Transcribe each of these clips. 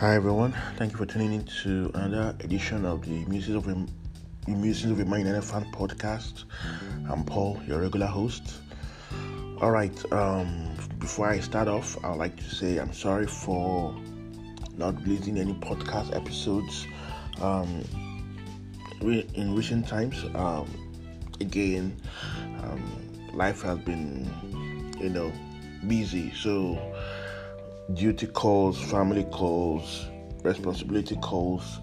Hi everyone, thank you for tuning in to another edition of the Music of a, Musings of a United fan podcast. I'm Paul, your regular host. All right, um, before I start off, I'd like to say I'm sorry for not releasing any podcast episodes um, in recent times. Um, again, um, life has been, you know, busy, so duty calls, family calls, responsibility calls,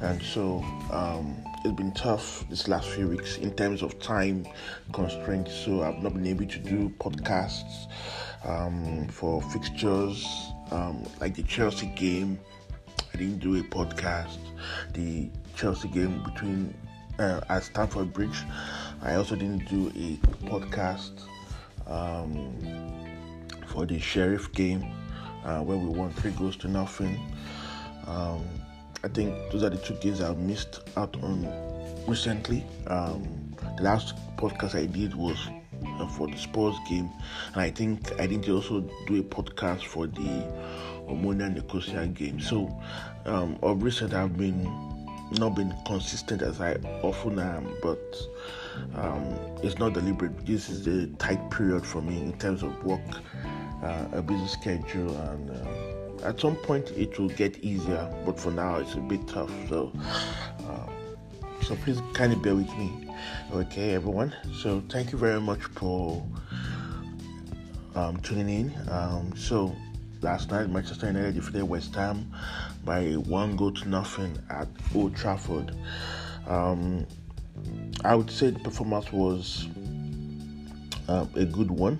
and so um, it's been tough this last few weeks in terms of time constraints. So I've not been able to do podcasts um, for fixtures um, like the Chelsea game. I didn't do a podcast. The Chelsea game between uh, at Stamford Bridge. I also didn't do a podcast um, for the Sheriff game uh, where we won three goals to nothing. Um, I think those are the two games I've missed out on recently. Um, the last podcast I did was uh, for the Spurs game, and I think I didn't also do a podcast for the Omonia Nicosia game. So, um, of recent, I've been not been consistent as I often am, but um, it's not deliberate. This is a tight period for me in terms of work uh, a busy schedule, and uh, at some point it will get easier. But for now, it's a bit tough. So, uh, so please kind of bear with me, okay, everyone. So thank you very much for um, tuning in. Um, so last night, Manchester United defeated West Ham by one goal to nothing at Old Trafford. Um, I would say the performance was um, a good one.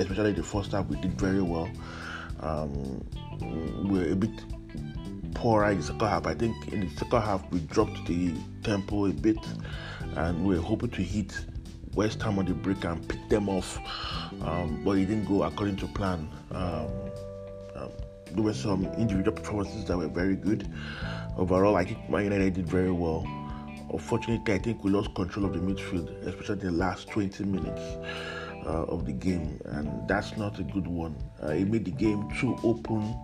Especially the first half, we did very well. Um, we're a bit poorer in the second half. I think in the second half we dropped the tempo a bit, and we are hoping to hit West Ham on the break and pick them off, um, but it didn't go according to plan. Um, um, there were some individual performances that were very good. Overall, I think Man United did very well. Unfortunately, I think we lost control of the midfield, especially the last 20 minutes uh, of the game, and that's not a good one. Uh, it made the game too open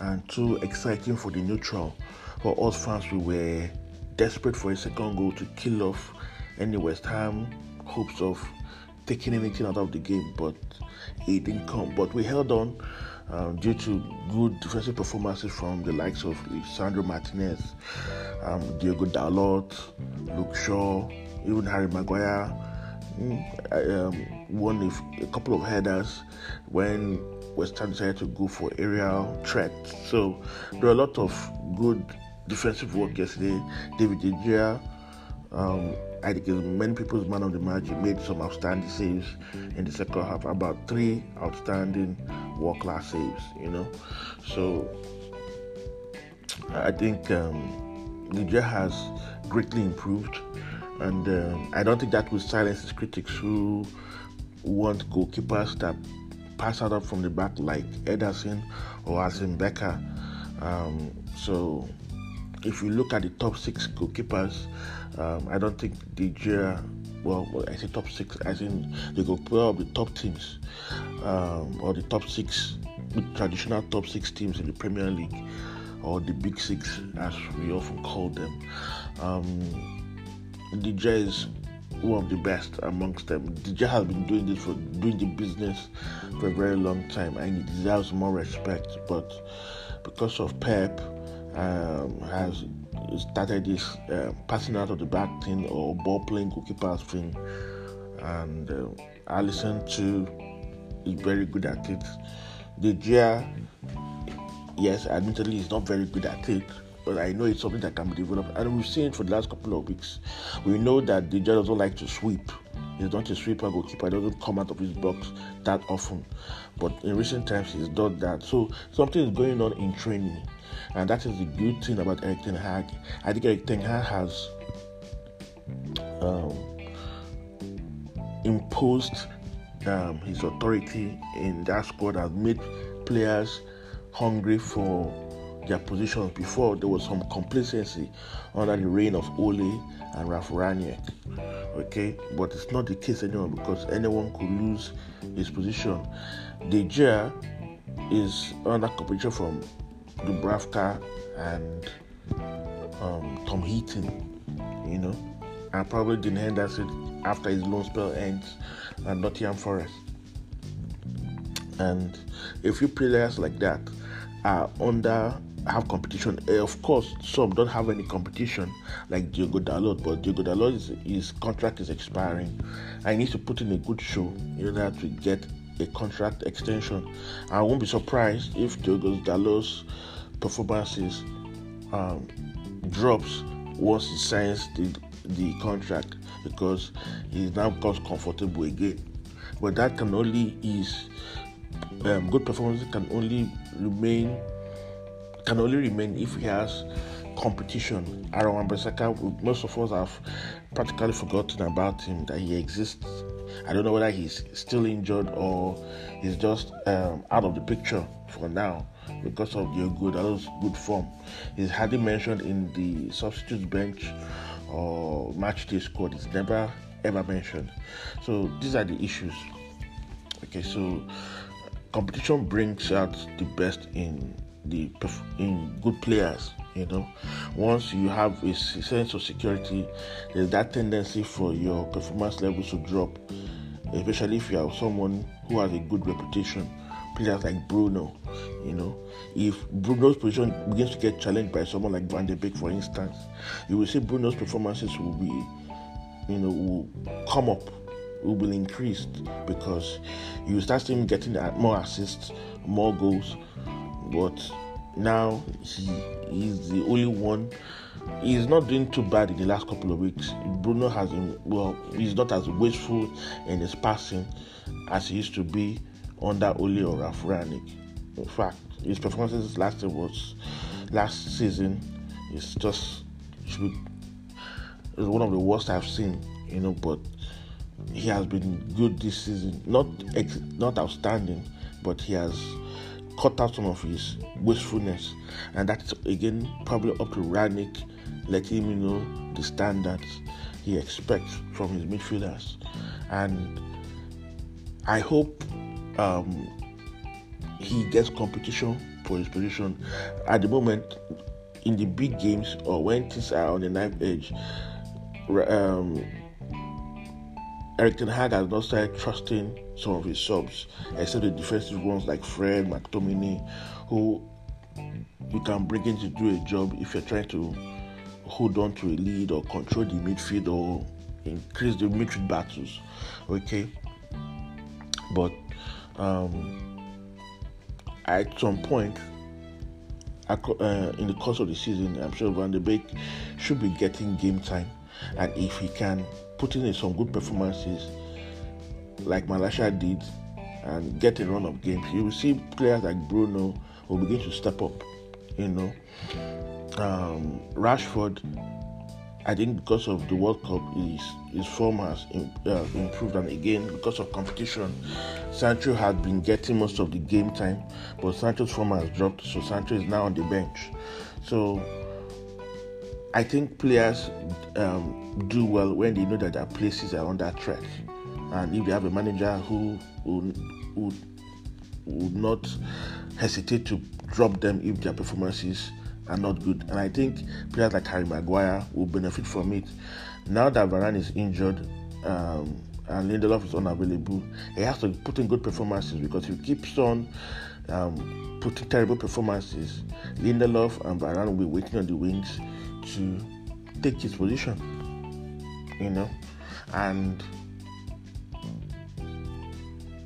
and too exciting for the neutral. For us fans, we were desperate for a second goal to kill off any West Ham hopes of taking anything out of the game, but it didn't come. But we held on. Uh, due to good defensive performances from the likes of Sandro Martinez, um, Diogo Dalot, Luke Shaw, even Harry Maguire, um, won a, a, couple of headers when West Ham decided to go for aerial threat. So there were a lot of good defensive work yesterday. David De Gea, um, I think many people's man of the match. He made some outstanding saves in the second half. About three outstanding world class saves. You know, so I think um, De Gea has greatly improved and um, I don't think that will silence his critics who want goalkeepers that pass out from the back like Ederson or Alisson Becker. Um, so if you look at the top six goalkeepers, um, I don't think Gea, well, I say top six, I think the goalkeeper of the top teams um, or the top six, the traditional top six teams in the Premier League or the big six as we often call them. De is one of the best amongst them. Gea has been doing this for doing the business for a very long time, and he deserves more respect. But because of Pep, um, has started this uh, passing out of the back thing or ball playing goalkeepers thing, and uh, Alisson too is very good at it. Gea, yes, admittedly, is not very good at it, but I know it's something that can be developed. And we've seen it for the last couple of weeks. We know that De Gea doesn't like to sweep. He's not a sweeper goalkeeper. He doesn't come out of his box that often. But in recent times, he's done that. So something is going on in training. And that is the good thing about Erik Ten Hag. I think Erik Ten Hag has um, imposed um, his authority in that squad, has made players hungry for their positions before there was some complacency under the reign of Ole and Ralf Rangnick. Okay, but it's not the case anymore because anyone could lose his position. De Gea is under competition from Dubravka and um, Tom Heaton, you know, and probably Dean Henderson after his loan spell ends at Nottingham Forest. And a few players like that are under have competition. Uh, of course, some don't have any competition like Diogo Dalot, but Diogo Dalot is, his contract is expiring. I need to put in a good show in order to get a contract extension. I won't be surprised if Diogo Dalot's performances um, drops once he signs the the contract because he now becomes comfortable again. But that can only is um, good performance can only remain can only remain if he has competition. Aaron Wan-Bissaka, most of us have practically forgotten about him that he exists. I don't know whether he's still injured or he's just um, out of the picture for now because of the good, good form. He's hardly mentioned in the substitute bench or match day squad. It's never ever mentioned. So these are the issues. Okay, so competition brings out the best in the in good players you know. Once you have a sense of security there's that tendency for your performance levels to drop especially if you are someone who has a good reputation. Players like bruno you know. If bruno's position begins to get challenged by someone like van de beek for instance you will see bruno's performances will be you know will come up will be increased because you start seeing getting more assists more goals but now he is the only one. He's not doing too bad in the last couple of weeks. Bruno has been well. He's not as wasteful in his passing as he used to be under Ole or Ralf Rangnick. In fact, his performances last year was last season is just should be, is one of the worst I've seen. You know, but he has been good this season. Not not outstanding, but he has cut out some of his wastefulness, and that's again probably up to Rangnick letting him know the standards he expects from his midfielders. And I hope um, he gets competition for his position. At the moment, in the big games or when things are on the knife edge, um, Erik Ten Hag has not started trusting some of his subs, except the defensive ones like Fred, McTominay, who you can bring in to do a job if you're trying to hold on to a lead or control the midfield or increase the midfield battles. Okay, but um, at some point uh, in the course of the season, I'm sure Van der Beek should be getting game time, and if he can putting in some good performances like Malacia did and get a run of games, you will see players like Bruno will begin to step up. You know, um, Rashford, I think because of the World Cup, his his form has in, uh, improved, and again because of competition, Sancho has been getting most of the game time, but Sancho's form has dropped, so Sancho is now on the bench. So I think players um, do well when they know that their places are under threat, and if they have a manager who would, would, not hesitate to drop them if their performances are not good. And I think players like Harry Maguire will benefit from it. Now that Varane is injured um, and Lindelof is unavailable, he has to put in good performances because if he keeps on um, putting terrible performances, Lindelof and Varane will be waiting on the wings to take his position, you know, and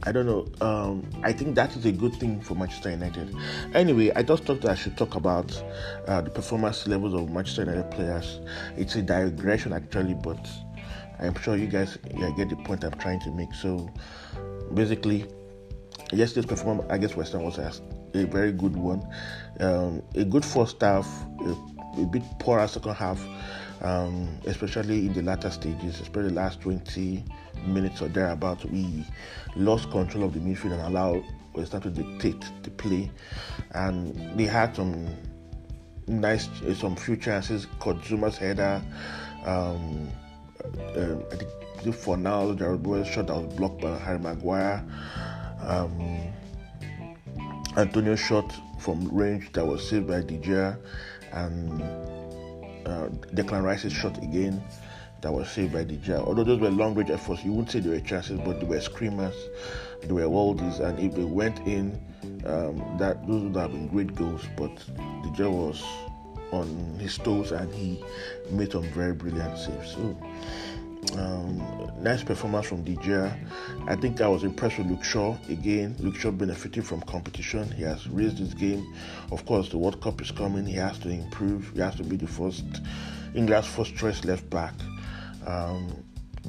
I don't know. Um, I think that is a good thing for Manchester United. Anyway, I just thought I should talk about uh, the performance levels of Manchester United players. It's a digression actually, but I'm sure you guys yeah, get the point I'm trying to make. So basically, yesterday's performance against West Ham was a very good one. Um, a good first half, a a bit poorer second half, um, especially in the latter stages, especially the last 20 minutes or thereabout. We lost control of the midfield and allowed West Ham to dictate the play, and they had some nice, some few chances. Zouma's header. Um, uh, I think for now, there was a shot that was blocked by Harry Maguire. Um, Antonio shot from range that was saved by Gea, and uh, Declan Rice's shot again that was saved by Gea. Although those were long range efforts, you wouldn't say they were chances, but they were screamers, they were worldies, and if they went in, um, that those would have been great goals. But Gea was on his toes and he made some very brilliant saves. So um, nice performance from Gea. I think I was impressed with Luke Shaw again. Luke Shaw benefiting from competition. He has raised his game. Of course, the World Cup is coming. He has to improve. He has to be the first England's first choice left back. Um,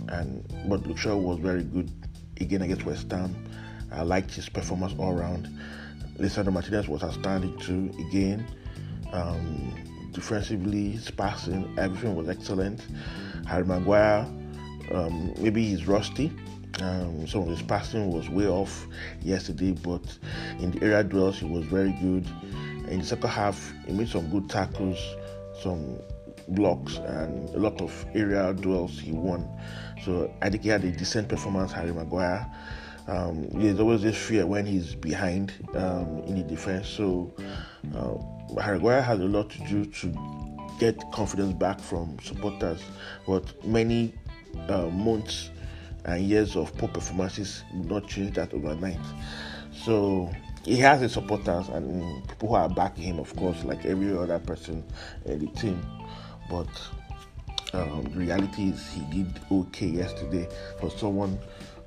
and but Luke Shaw was very good again against West Ham. I liked his performance all around. Lisandro Martinez was outstanding too. Again, um, defensively, his passing, everything was excellent. Harry Maguire um, maybe he's rusty. Um, some of his passing was way off yesterday, but in the area duels, he was very good. In the second half, he made some good tackles, some blocks, and a lot of area duels he won. So I think he had a decent performance, Harry Maguire. Um, there's always this fear when he's behind um, in the defense. So uh, Harry Maguire has a lot to do to get confidence back from supporters. But many uh, months and years of poor performances will not change that overnight. So he has his supporters and people who are backing him, of course, like every other person in the team. But um, the reality is he did okay yesterday for someone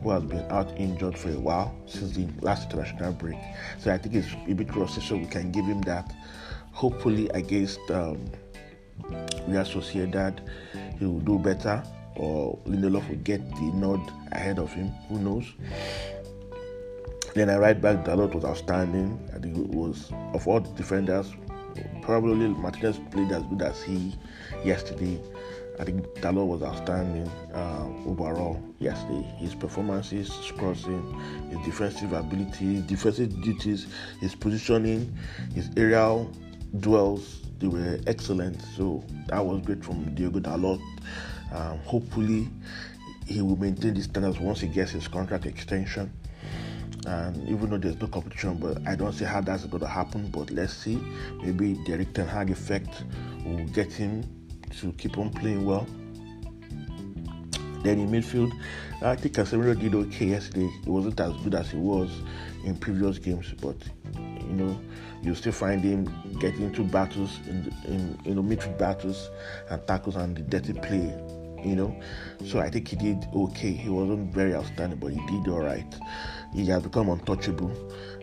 who has been out injured for a while since the last international break. So I think it's a bit rusty, so we can give him that. Hopefully against um, Real Sociedad, he will do better or Lindelof will get the nod ahead of him. Who knows? Then I write back Dalot was outstanding. I think it was of all the defenders, probably Martinez played as good as he yesterday. I think Dalot was outstanding uh, overall yesterday. His performances, his crossing, his defensive ability, defensive duties, his positioning, his aerial duels, they were excellent. So that was great from Diogo Dalot. Um, hopefully, he will maintain these standards once he gets his contract extension. And even though there's no competition, but I don't see how that's going to happen. But let's see. Maybe the Erik Ten Hag effect will get him to keep on playing well. Then in midfield, I think Casemiro did okay yesterday. It wasn't as good as he was in previous games, but you know, you still find him getting into battles in, in you know midfield battles and tackles and the dirty play you know. So I think he did okay. He wasn't very outstanding, but he did all right. He has become untouchable,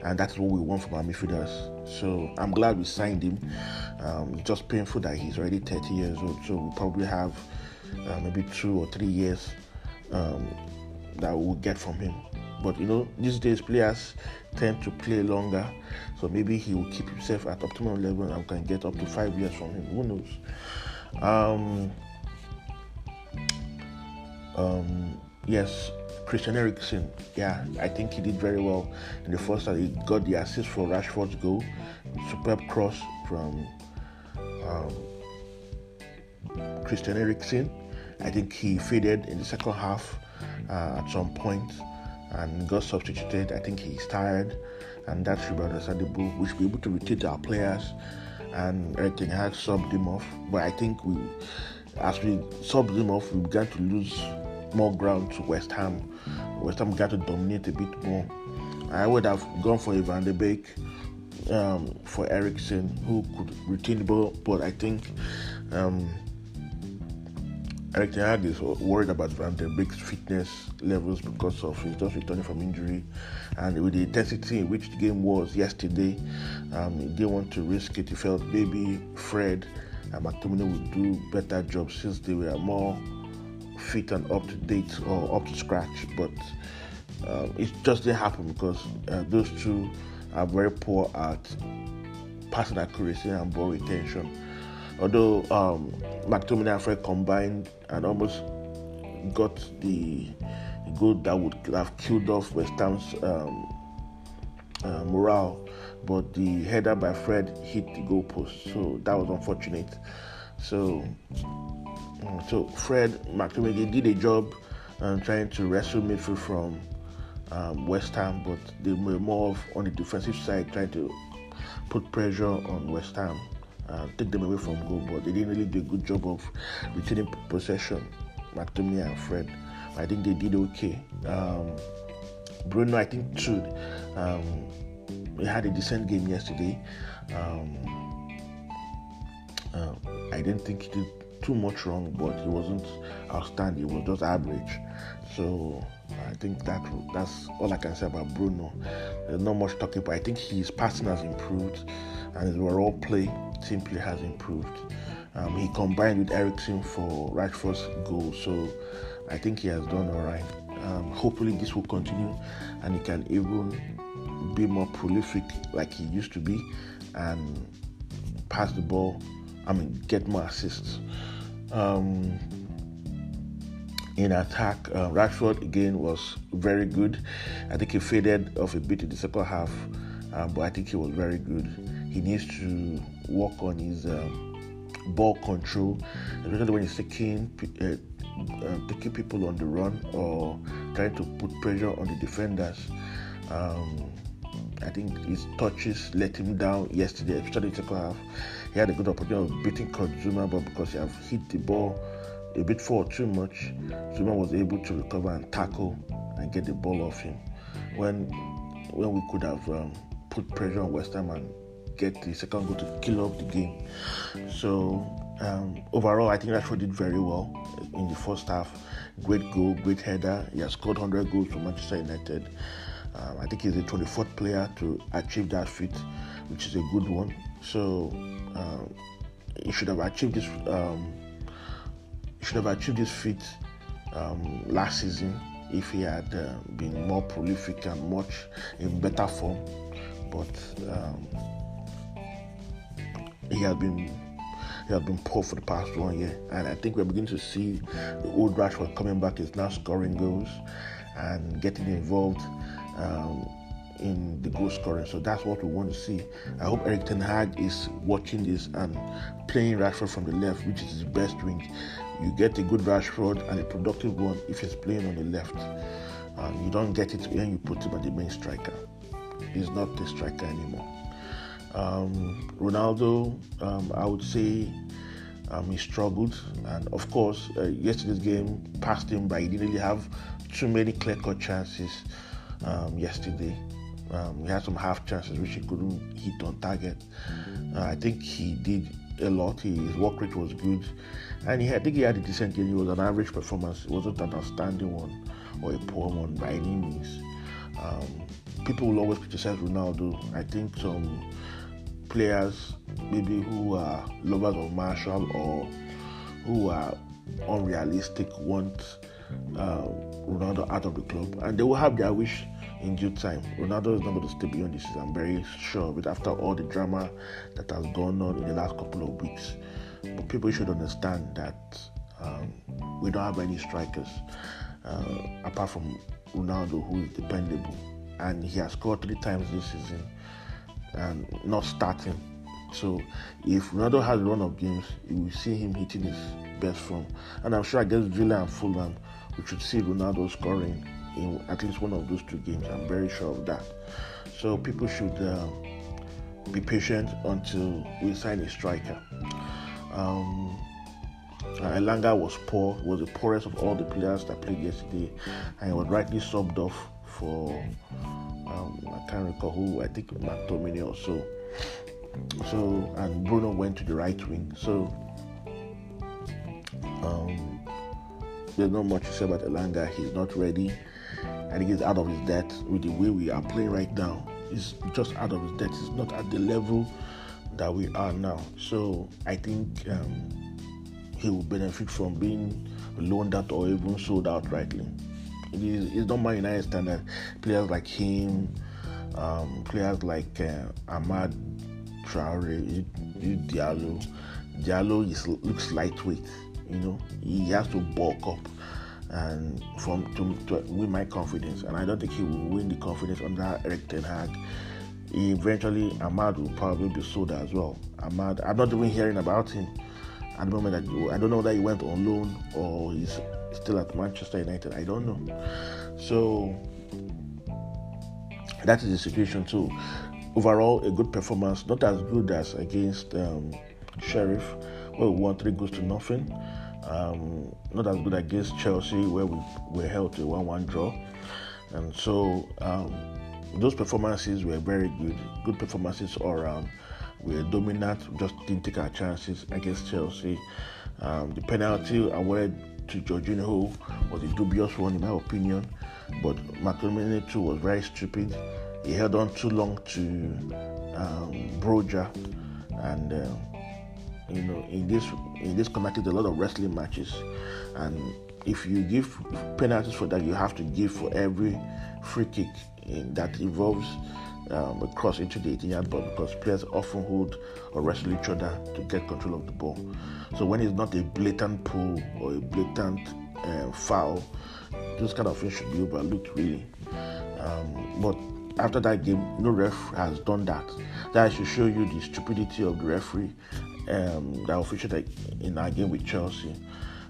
and that's what we want from our midfielders. So I'm glad we signed him. Um, it's just painful that he's already 30 years old, so we'll probably have uh, maybe two or three years um, that we'll get from him. But you know, these days players tend to play longer, so maybe he will keep himself at optimal level and can get up to five years from him. Who knows? Um, um, yes, Christian Eriksen, yeah, I think he did very well in the first half. He got the assist for Rashford's goal, superb cross from um, Christian Eriksen. I think he faded in the second half uh, at some point and got substituted. I think he's tired, and that should be understandable. We should be able to rotate our players, and Erik Ten Hag subbed him off. But I think we, as we subbed him off, we began to lose more ground to West Ham. West Ham got to dominate a bit more. I would have gone for Van de Beek, um, for Eriksen, who could retain the ball, but I think um, Erik Ten Hag is worried about Van de Beek's fitness levels because of he's just returning from injury, and with the intensity in which the game was yesterday, um, he didn't want to risk it. He felt maybe Fred and McTominay would do better job since they were more fit and up to date or up to scratch, but um, it just didn't happen because uh, those two are very poor at passing accuracy and ball retention. Although um, McTominay and Fred combined and almost got the, goal that would have killed off West Ham's um, uh, morale, but the header by Fred hit the goalpost, so that was unfortunate. So so Fred McTominay did a job um, trying to wrestle midfield from um, West Ham, but they were more on the defensive side, trying to put pressure on West Ham and take them away from goal, but they didn't really do a good job of retaining possession. McTominay and Fred, I think they did okay. Um, Bruno, I think too. Um, he had a decent game yesterday. Um, uh, I didn't think he did too much wrong, but he wasn't outstanding. He was just average. So I think that that's all I can say about Bruno. There's not much talking, but I think his passing has improved, and his overall play simply has improved. Um, he combined with Eriksen for Rashford's goal, so I think he has done all right. Um, hopefully, this will continue, and he can even be more prolific like he used to be, and pass the ball. I mean, get more assists. Um, in attack, uh, Rashford again was very good. I think he faded off a bit in the second half, um, but I think he was very good. He needs to work on his um, ball control, especially when he's taking uh, uh, taking people on the run or trying to put pressure on the defenders. Um, I think his touches let him down yesterday, especially second half. He had a good opportunity of beating Kurt but because he have hit the ball a bit forward too much, Zouma was able to recover and tackle and get the ball off him. When when we could have um, put pressure on West Ham and get the second goal to kill off the game. So um, overall, I think Rashford did very well in the first half. Great goal, great header. He has scored 100 goals for Manchester United. Um, I think he's the 24th player to achieve that feat, which is a good one. So um, he should have achieved this. Um, should have achieved this feat um, last season if he had uh, been more prolific and much in better form. But um, he has been he has been poor for the past one year, and I think we're beginning to see the old Rashford coming back. Is now scoring goals and getting involved um, in the goal scoring. So that's what we want to see. I hope Erik Ten Hag is watching this and playing Rashford from the left, which is his best wing. You get a good Rashford and a productive one if he's playing on the left. Um, you don't get it when you put him at the main striker. He's not the striker anymore. Um, Ronaldo, um, I would say um, he struggled, and of course, uh, yesterday's game passed him by. He didn't really have too many clear-cut chances um, yesterday. Um, he had some half chances which he couldn't hit on target. Uh, I think he did a lot. His work rate was good, and he, I think he had a decent game. It was an average performance. It wasn't an outstanding one or a poor one by any means. Um, people will always criticize Ronaldo. I think some players, maybe who are lovers of Martial or who are unrealistic, want uh, Ronaldo out of the club, and they will have their wish in due time. Ronaldo is not going to stay beyond this season. I'm very sure of it. After all the drama that has gone on in the last couple of weeks, but people should understand that um, we don't have any strikers uh, apart from Ronaldo, who is dependable, and he has scored three times this season and not starting. So if Ronaldo has a run of games, you will see him hitting his best form. And I'm sure against Villa and Fulham, we should see Ronaldo scoring in at least one of those two games. I'm very sure of that. So people should uh, be patient until we sign a striker. Um, uh, Elanga was poor, was the poorest of all the players that played yesterday, and he was rightly subbed off for um, I can't recall who, I think McTominay or so. So, and Bruno went to the right wing. So, um, there's not much to say about Elanga. He's not ready. I think he's out of his depth with the way we are playing right now. He's just out of his depth. He's not at the level that we are now. So, I think um, he will benefit from being loaned out or even sold out rightly. He's, he's not Man United standard. Players like him, um, players like uh, Amad Traore, Diallo. Diallo is, looks lightweight. You know, he has to bulk up and from to, to win my confidence. And I don't think he will win the confidence under Erik Ten Hag. Eventually, Amad will probably be sold as well. Amad, I'm not even hearing about him at the moment. I don't know that he went on loan or he's still at Manchester United. I don't know. So that is the situation too. Overall, a good performance, not as good as against um, Sheriff, where we won three goals to nothing. Um, not as good against Chelsea, where we were held to a 1 1 draw. And so um, those performances were very good, good performances all around. We were dominant, just didn't take our chances against Chelsea. Um, the penalty awarded to Jorginho was a dubious one, in my opinion, but McTominay too was very stupid. He held on too long to um, Broja, and uh, you know, in this in this connected a lot of wrestling matches, and if you give penalties for that, you have to give for every free kick in, that involves um, a cross into the 18 yard box because players often hold or wrestle each other to get control of the ball. So when it's not a blatant pull or a blatant uh, foul, those kind of things should be overlooked really. Um, but after that game, no ref has done that. That should show you the stupidity of the referee um, that in our game with Chelsea.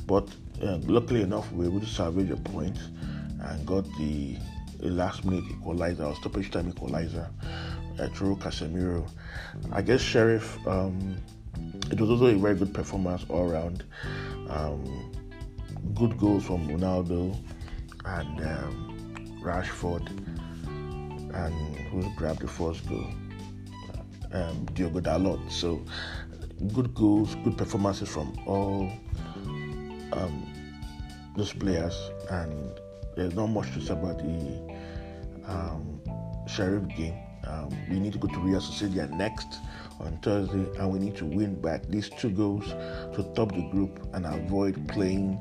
But uh, luckily enough, we were able to salvage a point and got the, the last minute equalizer or stoppage time equalizer uh, through Casemiro. I guess Sheriff, um, it was also a very good performance all around. Um, good goals from Ronaldo and um, Rashford, and who grabbed the first goal? Um, Diogo Dalot. So good goals, good performances from all um, those players, and there's not much to say about the um, Sheriff game. Um, we need to go to Real Sociedad next on Thursday, and we need to win at least two goals to top the group and avoid playing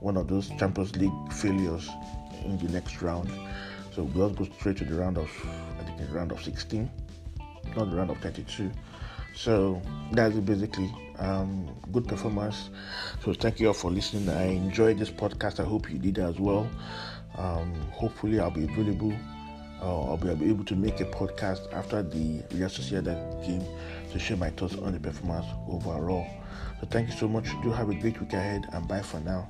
one of those Champions League failures in the next round. So we'll go straight to the round of, I think, round of 16, not the round of 32. So that's it basically. Um, good performance. So thank you all for listening. I enjoyed this podcast. I hope you did as well. Um, hopefully, I'll be available. Uh, I'll be able to make a podcast after the Real Sociedad game to share my thoughts on the performance overall. So thank you so much. Do have a great week ahead and bye for now.